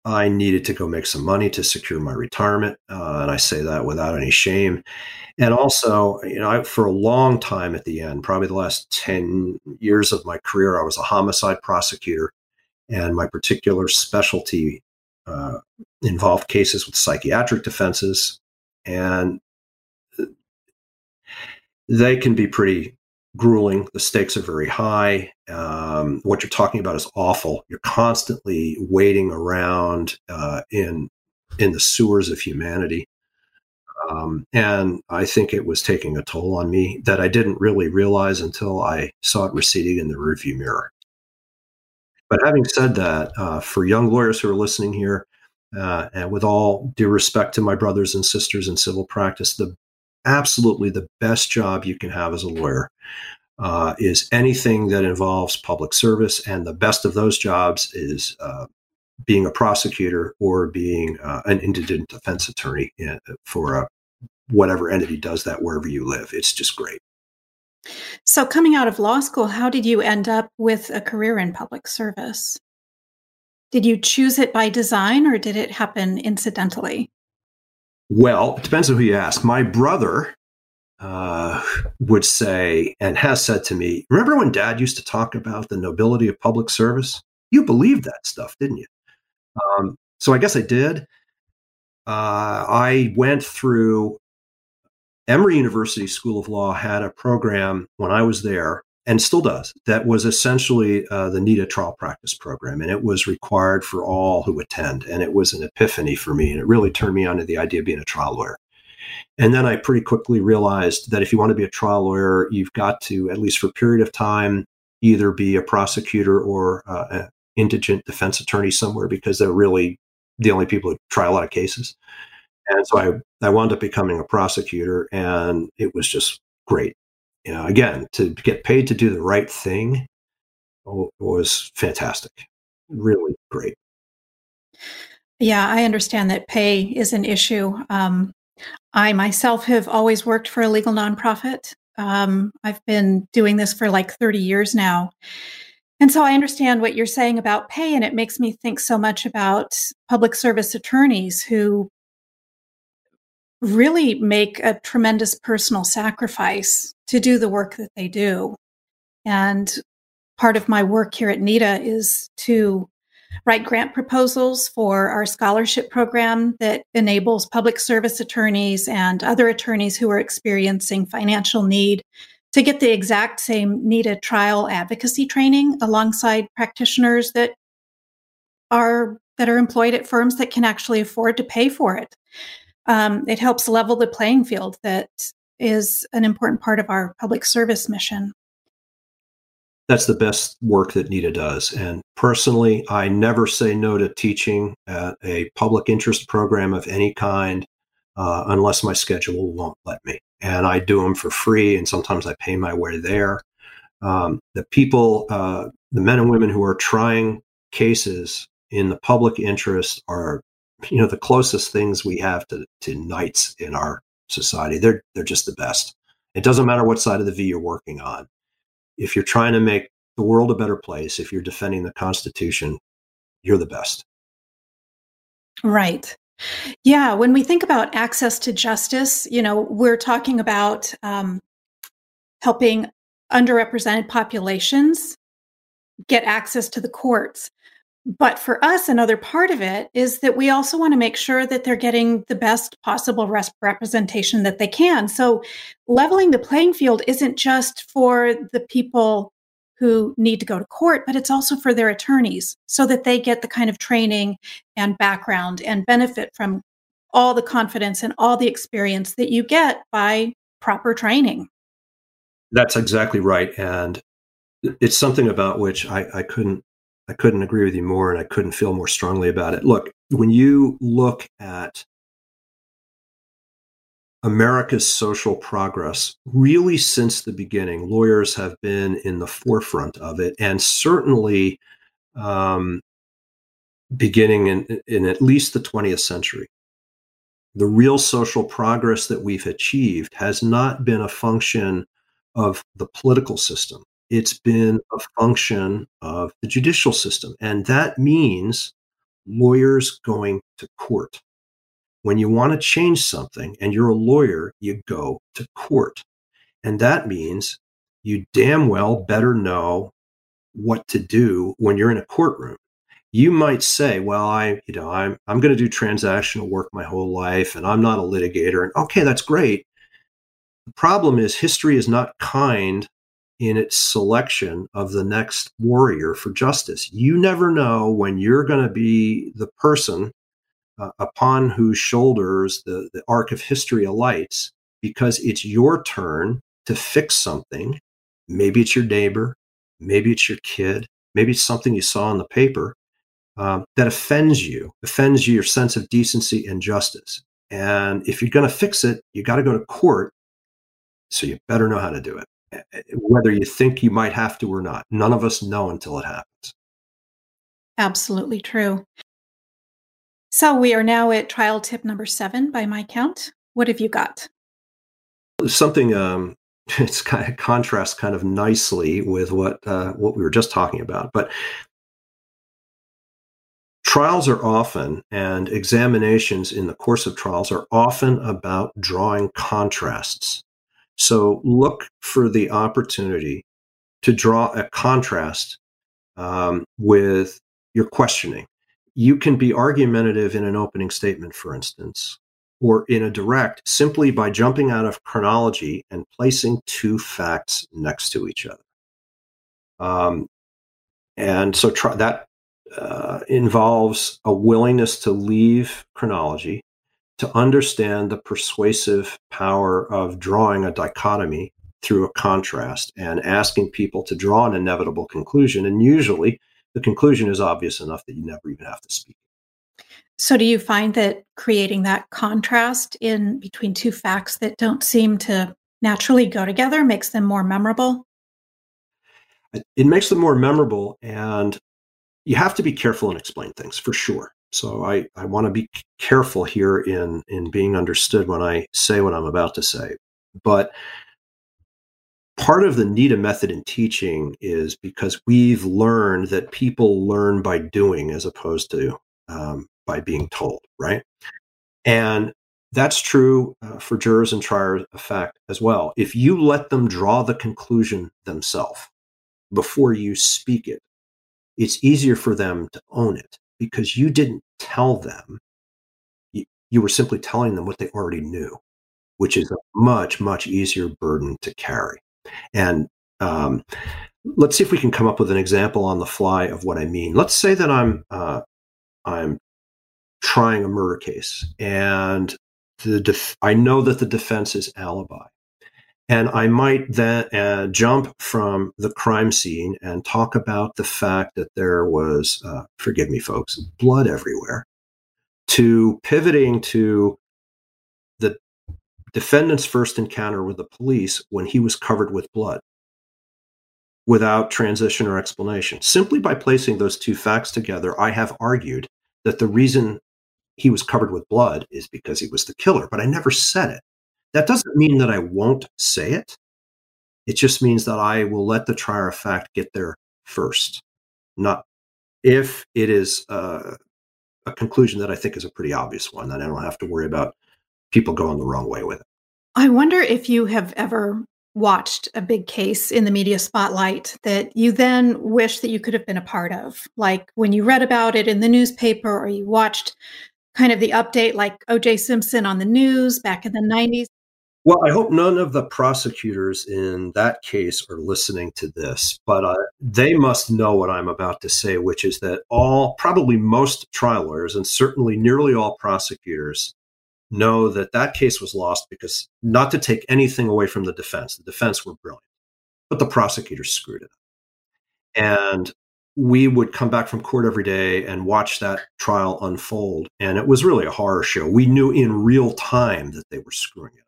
Speaker 2: I needed to go make some money to secure my retirement. Uh, and I say that without any shame. And also, you know, I, for a long time at the end, probably the last 10 years of my career, I was a homicide prosecutor. And my particular specialty uh, involved cases with psychiatric defenses. And they can be pretty grueling. The stakes are very high. Um, what you're talking about is awful. You're constantly waiting around uh, in in the sewers of humanity. Um, and I think it was taking a toll on me that I didn't really realize until I saw it receding in the rearview mirror. But having said that, uh, for young lawyers who are listening here, uh, and with all due respect to my brothers and sisters in civil practice, the absolutely the best job you can have as a lawyer uh, is anything that involves public service, and the best of those jobs is uh, being a prosecutor or being uh, an indigent defense attorney uh, for uh, whatever entity does that wherever you live. It's just great.
Speaker 1: So, coming out of law school, how did you end up with a career in public service? Did you choose it by design or did it happen incidentally?
Speaker 2: Well, it depends on who you ask. My brother uh, would say and has said to me, Remember when dad used to talk about the nobility of public service? You believed that stuff, didn't you? Um, so I guess I did. Uh, I went through Emory University School of Law had a program when I was there, and still does, that was essentially uh, the NITA trial practice program. And it was required for all who attend. And it was an epiphany for me. And it really turned me on to the idea of being a trial lawyer. And then I pretty quickly realized that if you want to be a trial lawyer, you've got to, at least for a period of time, either be a prosecutor or uh, an indigent defense attorney somewhere because they're really the only people who try a lot of cases. And so I, I wound up becoming a prosecutor, and it was just great. You know, again, to get paid to do the right thing was fantastic, really great.
Speaker 1: Yeah, I understand that pay is an issue. Um, I myself have always worked for a legal nonprofit. Um, I've been doing this for like 30 years now. And so I understand what you're saying about pay, and it makes me think so much about public service attorneys who really make a tremendous personal sacrifice to do the work that they do. And part of my work here at NITA is to write grant proposals for our scholarship program that enables public service attorneys and other attorneys who are experiencing financial need to get the exact same NITA trial advocacy training alongside practitioners that are that are employed at firms that can actually afford to pay for it. Um, it helps level the playing field that is an important part of our public service mission
Speaker 2: that's the best work that NITA does. And personally, I never say no to teaching at a public interest program of any kind uh, unless my schedule won't let me. And I do them for free, and sometimes I pay my way there. Um, the people, uh, the men and women who are trying cases in the public interest are, you know, the closest things we have to, to knights in our society. They're they're just the best. It doesn't matter what side of the V you're working on if you're trying to make the world a better place, if you're defending the Constitution, you're the best.
Speaker 1: Right. Yeah. When we think about access to justice, you know, we're talking about um, helping underrepresented populations get access to the courts. But for us, another part of it is that we also want to make sure that they're getting the best possible representation that they can. So, leveling the playing field isn't just for the people who need to go to court, but it's also for their attorneys so that they get the kind of training and background and benefit from all the confidence and all the experience that you get by proper training.
Speaker 2: That's exactly right. And it's something about which I, I couldn't I couldn't agree with you more and I couldn't feel more strongly about it. Look, when you look at America's social progress, really since the beginning, lawyers have been in the forefront of it, and certainly um, beginning in, in at least the 20th century. The real social progress that we've achieved has not been a function of the political system. It's been a function of the judicial system. And that means lawyers going to court. When you want to change something and you're a lawyer, you go to court. And that means you damn well better know what to do when you're in a courtroom. You might say, well, I, you know, I'm, I'm going to do transactional work my whole life and I'm not a litigator. And okay, that's great. The problem is history is not kind in its selection of the next warrior for justice. You never know when you're going to be the person uh, upon whose shoulders the, the arc of history alights because it's your turn to fix something. Maybe it's your neighbor, maybe it's your kid, maybe it's something you saw in the paper um, that offends you, offends your sense of decency and justice. And if you're going to fix it, you got to go to court. So you better know how to do it, whether you think you might have to or not. None of us know until it happens.
Speaker 1: Absolutely true. So we are now at trial tip number seven by my count. What have you got?
Speaker 2: Something um, it's kind of contrasts kind of nicely with what uh, what we were just talking about. But trials are often and examinations in the course of trials are often about drawing contrasts. So look for the opportunity to draw a contrast um, with your questioning. You can be argumentative in an opening statement, for instance, or in a direct simply by jumping out of chronology and placing two facts next to each other. Um, and so try, that uh, involves a willingness to leave chronology, to understand the persuasive power of drawing a dichotomy through a contrast and asking people to draw an inevitable conclusion. And usually the conclusion is obvious enough that you never even have to speak.
Speaker 1: So, do you find that creating that contrast in between two facts that don't seem to naturally go together makes them more memorable?
Speaker 2: It makes them more memorable, and you have to be careful and explain things for sure. So, I, I want to be careful here in in being understood when I say what I'm about to say. But part of the NITA method in teaching is because we've learned that people learn by doing as opposed to um, by being told, right? And that's true uh, for jurors and trier fact as well. If you let them draw the conclusion themselves before you speak it, it's easier for them to own it because you didn't tell them. You, you were simply telling them what they already knew, which is a much, much easier burden to carry. And um, let's see if we can come up with an example on the fly of what I mean. Let's say that I'm uh, I'm trying a murder case, and the def- I know that the defense is alibi, and I might then uh, jump from the crime scene and talk about the fact that there was, uh, forgive me, folks, blood everywhere, to pivoting to the defendant's first encounter with the police when he was covered with blood without transition or explanation. Simply by placing those two facts together, I have argued that the reason he was covered with blood is because he was the killer, but I never said it. That doesn't mean that I won't say it. It just means that I will let the trier of fact get there first, not if it is uh, a conclusion that I think is a pretty obvious one, then I don't have to worry about people going the wrong way with it.
Speaker 1: I wonder if you have ever watched a big case in the media spotlight that you then wish that you could have been a part of, like when you read about it in the newspaper or you watched kind of the update like OJ Simpson on the news back in the 90s?
Speaker 2: Well, I hope none of the prosecutors in that case are listening to this, but uh, they must know what I'm about to say, which is that all, probably most trial lawyers, and certainly nearly all prosecutors, know that that case was lost because, not to take anything away from the defense, the defense were brilliant, but the prosecutors screwed it up. And we would come back from court every day and watch that trial unfold. And it was really a horror show. We knew in real time that they were screwing it.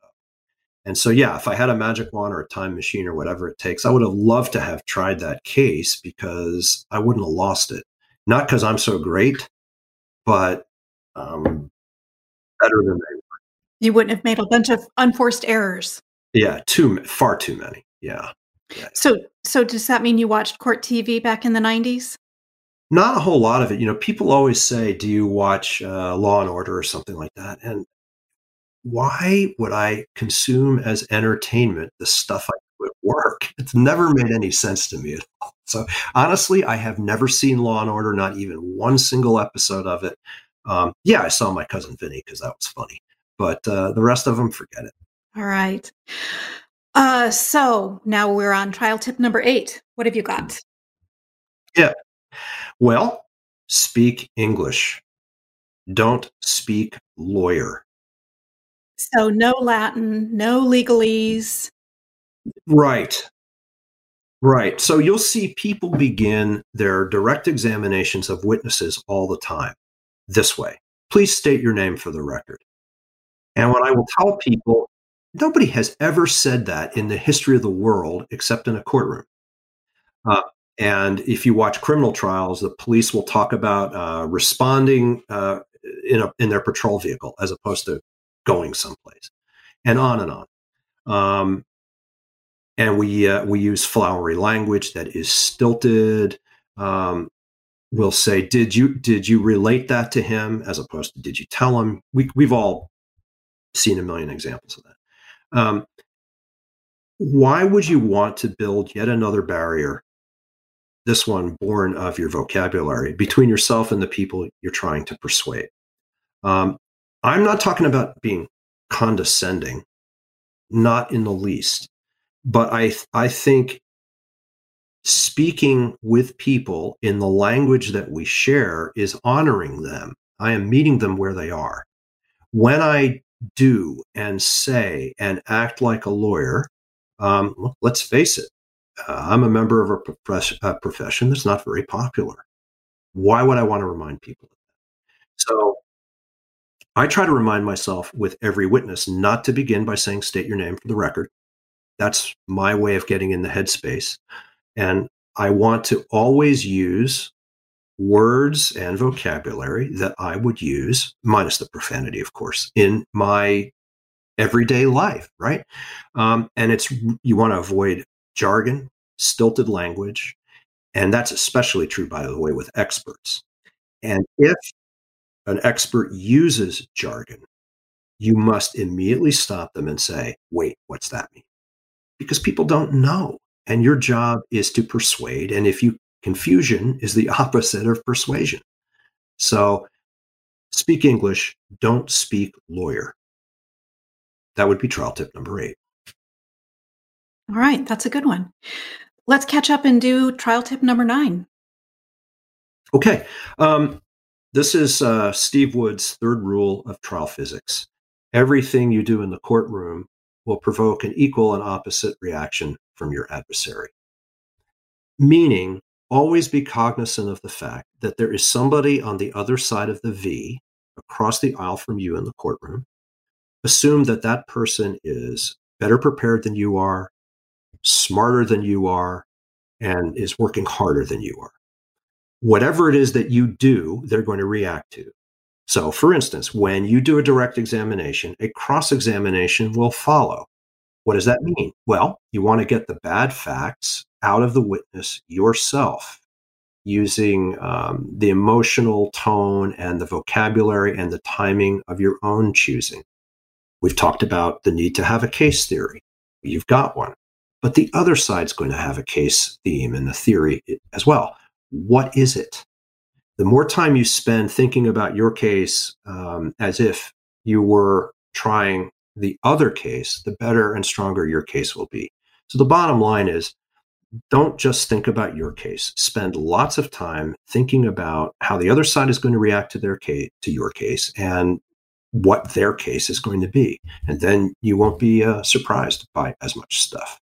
Speaker 2: And so, yeah, if I had a magic wand or a time machine or whatever it takes, I would have loved to have tried that case because I wouldn't have lost it. Not because I'm so great, but um, better than they were.
Speaker 1: You wouldn't have made a bunch of unforced errors.
Speaker 2: Yeah, too far too many. Yeah.
Speaker 1: So, so does that mean you watched court TV back in the '90s?
Speaker 2: Not a whole lot of it. You know, people always say, "Do you watch uh, Law and Order or something like that?" And why would I consume as entertainment the stuff I do at work? It's never made any sense to me at all. So honestly, I have never seen Law and Order, not even one single episode of it. Um, yeah, I saw my cousin Vinny because that was funny, but uh, the rest of them, forget it.
Speaker 1: All right. Uh, so now we're on trial tip number eight. What have you got?
Speaker 2: Yeah. Well, speak English. Don't speak lawyer.
Speaker 1: So no Latin, no legalese.
Speaker 2: Right. Right. So you'll see people begin their direct examinations of witnesses all the time this way. Please state your name for the record. And what I will tell people, nobody has ever said that in the history of the world except in a courtroom. Uh, and if you watch criminal trials, the police will talk about uh, responding uh, in, a, in their patrol vehicle as opposed to going someplace, and on and on. Um, and we uh, we use flowery language that is stilted. Um, we'll say, "Did you did you relate that to him?" as opposed to "Did you tell him?" We we've all seen a million examples of that. Um, why would you want to build yet another barrier? This one born of your vocabulary between yourself and the people you're trying to persuade. Um, I'm not talking about being condescending, not in the least but I I think speaking with people in the language that we share is honoring them. I am meeting them where they are. When I do and say and act like a lawyer, um, let's face it, uh, I'm a member of a, a profession that's not very popular. Why would I want to remind people? Of that? So I try to remind myself with every witness not to begin by saying, state your name for the record. That's my way of getting in the headspace. And I want to always use words and vocabulary that I would use, minus the profanity, of course, in my everyday life, right? Um, and it's you want to avoid jargon, stilted language, and that's especially true, by the way, with experts. And if an expert uses jargon, you must immediately stop them and say, "Wait, what's that mean?" because people don't know. And your job is to persuade. And if you confusion is the opposite of persuasion. So speak English, don't speak lawyer. That would be trial tip number eight.
Speaker 1: All right, that's a good one. Let's catch up and do trial tip number nine.
Speaker 2: Okay. Um, this is uh, Steve Wood's third rule of trial physics. Everything you do in the courtroom will provoke an equal and opposite reaction from your adversary. Meaning, always be cognizant of the fact that there is somebody on the other side of the V across the aisle from you in the courtroom. Assume that that person is better prepared than you are, smarter than you are, and is working harder than you are. Whatever it is that you do, they're going to react to. So, for instance, when you do a direct examination, a cross examination will follow. What does that mean? Well, you want to get the bad facts out of the witness yourself using um, the emotional tone and the vocabulary and the timing of your own choosing. We've talked about the need to have a case theory. You've got one. But the other side's going to have a case theme and a theory as well. What is it? the more time you spend thinking about your case um, as if you were trying the other case, the better and stronger your case will be. So the bottom line is don't just think about your case. Spend lots of time thinking about how the other side is going to react to their case, to your case, and what their case is going to be. And then you won't be uh, surprised by as much stuff.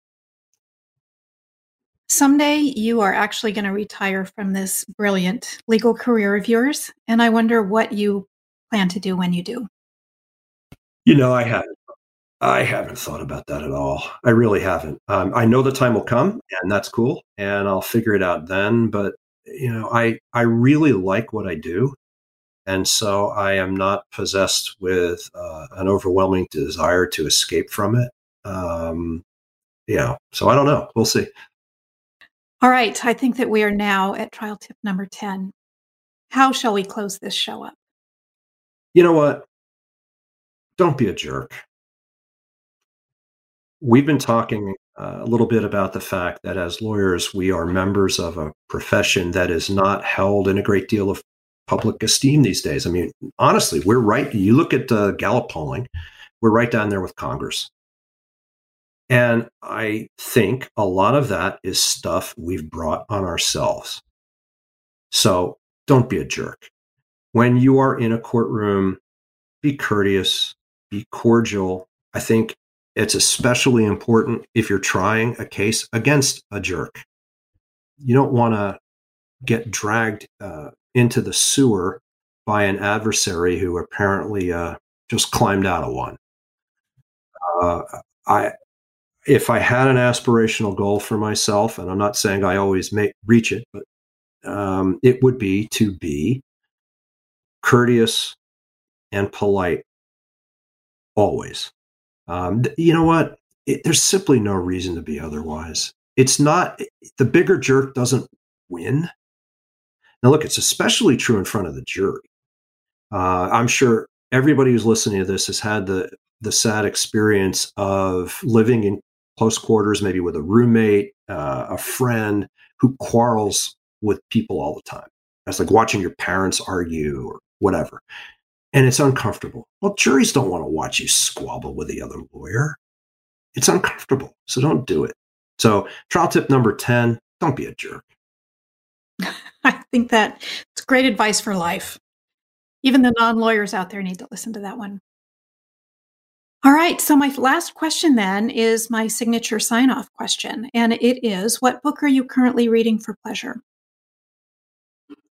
Speaker 1: Someday you are actually going to retire from this brilliant legal career of yours. And I wonder what you plan to do when you do.
Speaker 2: You know, I haven't. I haven't thought about that at all. I really haven't. Um, I know the time will come, and that's cool, and I'll figure it out then. But you know, I I really like what I do, and so I am not possessed with uh, an overwhelming desire to escape from it. Um, yeah, so I don't know. We'll see.
Speaker 1: All right, I think that we are now at trial tip number 10. How shall we close this show up?
Speaker 2: You know what? Don't be a jerk. We've been talking uh, a little bit about the fact that as lawyers, we are members of a profession that is not held in a great deal of public esteem these days. I mean, honestly, we're right. You look at uh, Gallup polling, we're right down there with Congress. And I think a lot of that is stuff we've brought on ourselves. So don't be a jerk. When you are in a courtroom, be courteous, be cordial. I think it's especially important if you're trying a case against a jerk. You don't want to get dragged uh, into the sewer by an adversary who apparently uh, just climbed out of one. Uh, I, if I had an aspirational goal for myself, and I'm not saying I always make reach it, but um, it would be to be courteous and polite always. Um, you know what? It, there's simply no reason to be otherwise. It's not the bigger jerk doesn't win. Now, look, it's especially true in front of the jury. Uh, I'm sure everybody who's listening to this has had the the sad experience of living in close quarters, maybe with a roommate, uh, a friend who quarrels with people all the time. That's like watching your parents argue or whatever and it's uncomfortable. Well, juries don't want to watch you squabble with the other lawyer. It's uncomfortable. So don't do it. So, trial tip number 10 don't be a jerk.
Speaker 1: I think that it's great advice for life. Even the non lawyers out there need to listen to that one. All right. So, my last question then is my signature sign off question. And it is What book are you currently reading for pleasure?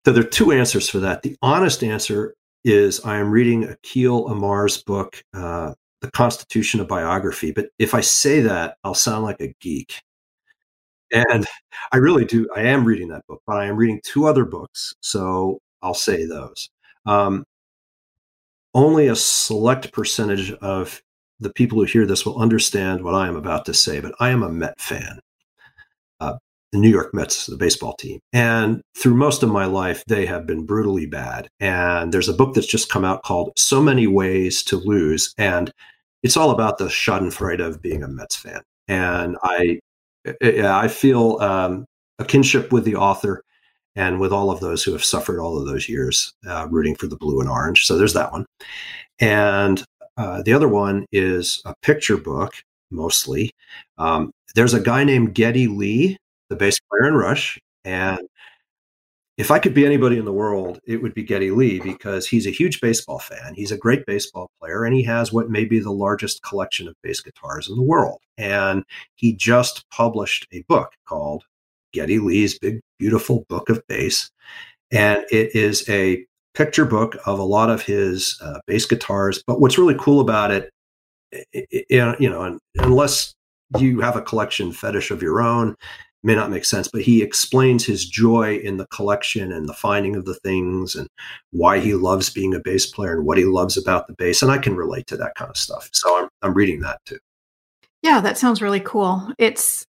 Speaker 2: So, there are two answers for that. The honest answer is I am reading Akhil Amar's book, uh, The Constitution of Biography. But if I say that, I'll sound like a geek. And I really do. I am reading that book, but I am reading two other books. So I'll say those. Um, only a select percentage of the people who hear this will understand what I am about to say, but I am a Met fan. Uh, the New York Mets, the baseball team. And through most of my life, they have been brutally bad. And there's a book that's just come out called So Many Ways to Lose. And it's all about the schadenfreude of being a Mets fan. And I, I feel um, a kinship with the author and with all of those who have suffered all of those years uh, rooting for the blue and orange. So there's that one. And uh, the other one is a picture book, mostly. Um, there's a guy named Geddy Lee the bass player in Rush. And if I could be anybody in the world, it would be Geddy Lee because he's a huge baseball fan. He's a great baseball player, and he has what may be the largest collection of bass guitars in the world. And he just published a book called Geddy Lee's Big Beautiful Book of Bass. And it is a picture book of a lot of his uh, bass guitars. But what's really cool about it, it, it you know, unless you have a collection fetish of your own, may not make sense, but he explains his joy in the collection and the finding of the things and why he loves being a bass player and what he loves about the bass. And I can relate to that kind of stuff. So I'm, I'm reading that too.
Speaker 1: Yeah, that sounds really cool. It's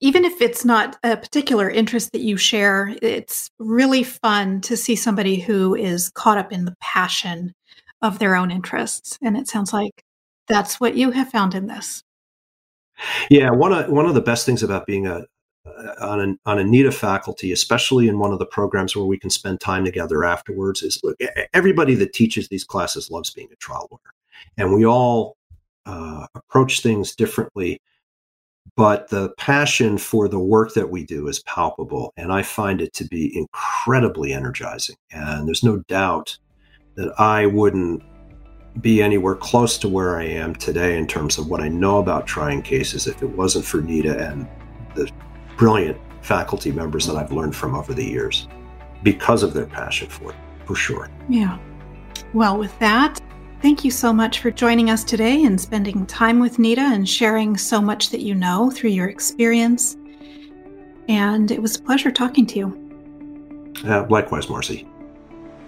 Speaker 1: even if it's not a particular interest that you share, it's really fun to see somebody who is caught up in the passion of their own interests. And it sounds like that's what you have found in this.
Speaker 2: Yeah, one of one of the best things about being a, on a, on a faculty, especially in one of the programs where we can spend time together afterwards, is look, everybody that teaches these classes loves being a trial lawyer. And we all uh, approach things differently, but the passion for the work that we do is palpable. And I find it to be incredibly energizing. And there's no doubt that I wouldn't be anywhere close to where I am today in terms of what I know about trying cases if it wasn't for NITA and the brilliant faculty members that I've learned from over the years because of their passion for it, for sure.
Speaker 1: Yeah. Well, with that, thank you so much for joining us today and spending time with NITA and sharing so much that you know through your experience. And it was a pleasure talking to you.
Speaker 2: Uh, likewise, Marcy.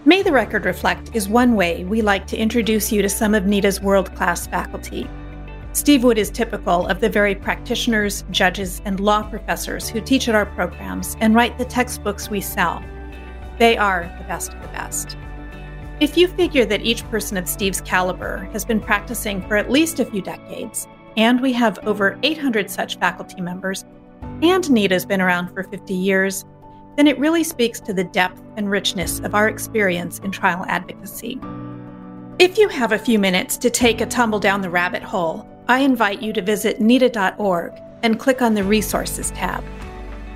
Speaker 1: May the Record Reflect is one way we like to introduce you to some of NITA's world class faculty. Steve Wood is typical of the very practitioners, judges, and law professors who teach at our programs and write the textbooks we sell. They are the best of the best. If you figure that each person of Steve's caliber has been practicing for at least a few decades, and we have over 800 such faculty members, and NITA's been around for 50 years, then it really speaks to the depth and richness of our experience in trial advocacy. If you have a few minutes to take a tumble down the rabbit hole, I invite you to visit NITA.org and click on the Resources tab.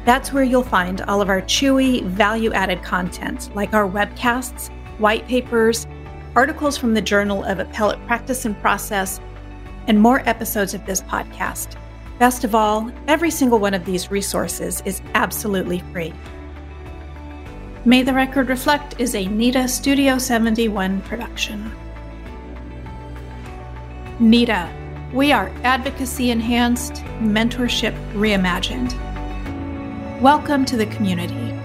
Speaker 1: That's where you'll find all of our chewy, value added content, like our webcasts, white papers, articles from the Journal of Appellate Practice and Process, and more episodes of this podcast. Best of all, every single one of these resources is absolutely free. May the Record Reflect is a NITA Studio 71 production. NITA, we are advocacy enhanced, mentorship reimagined. Welcome to the community.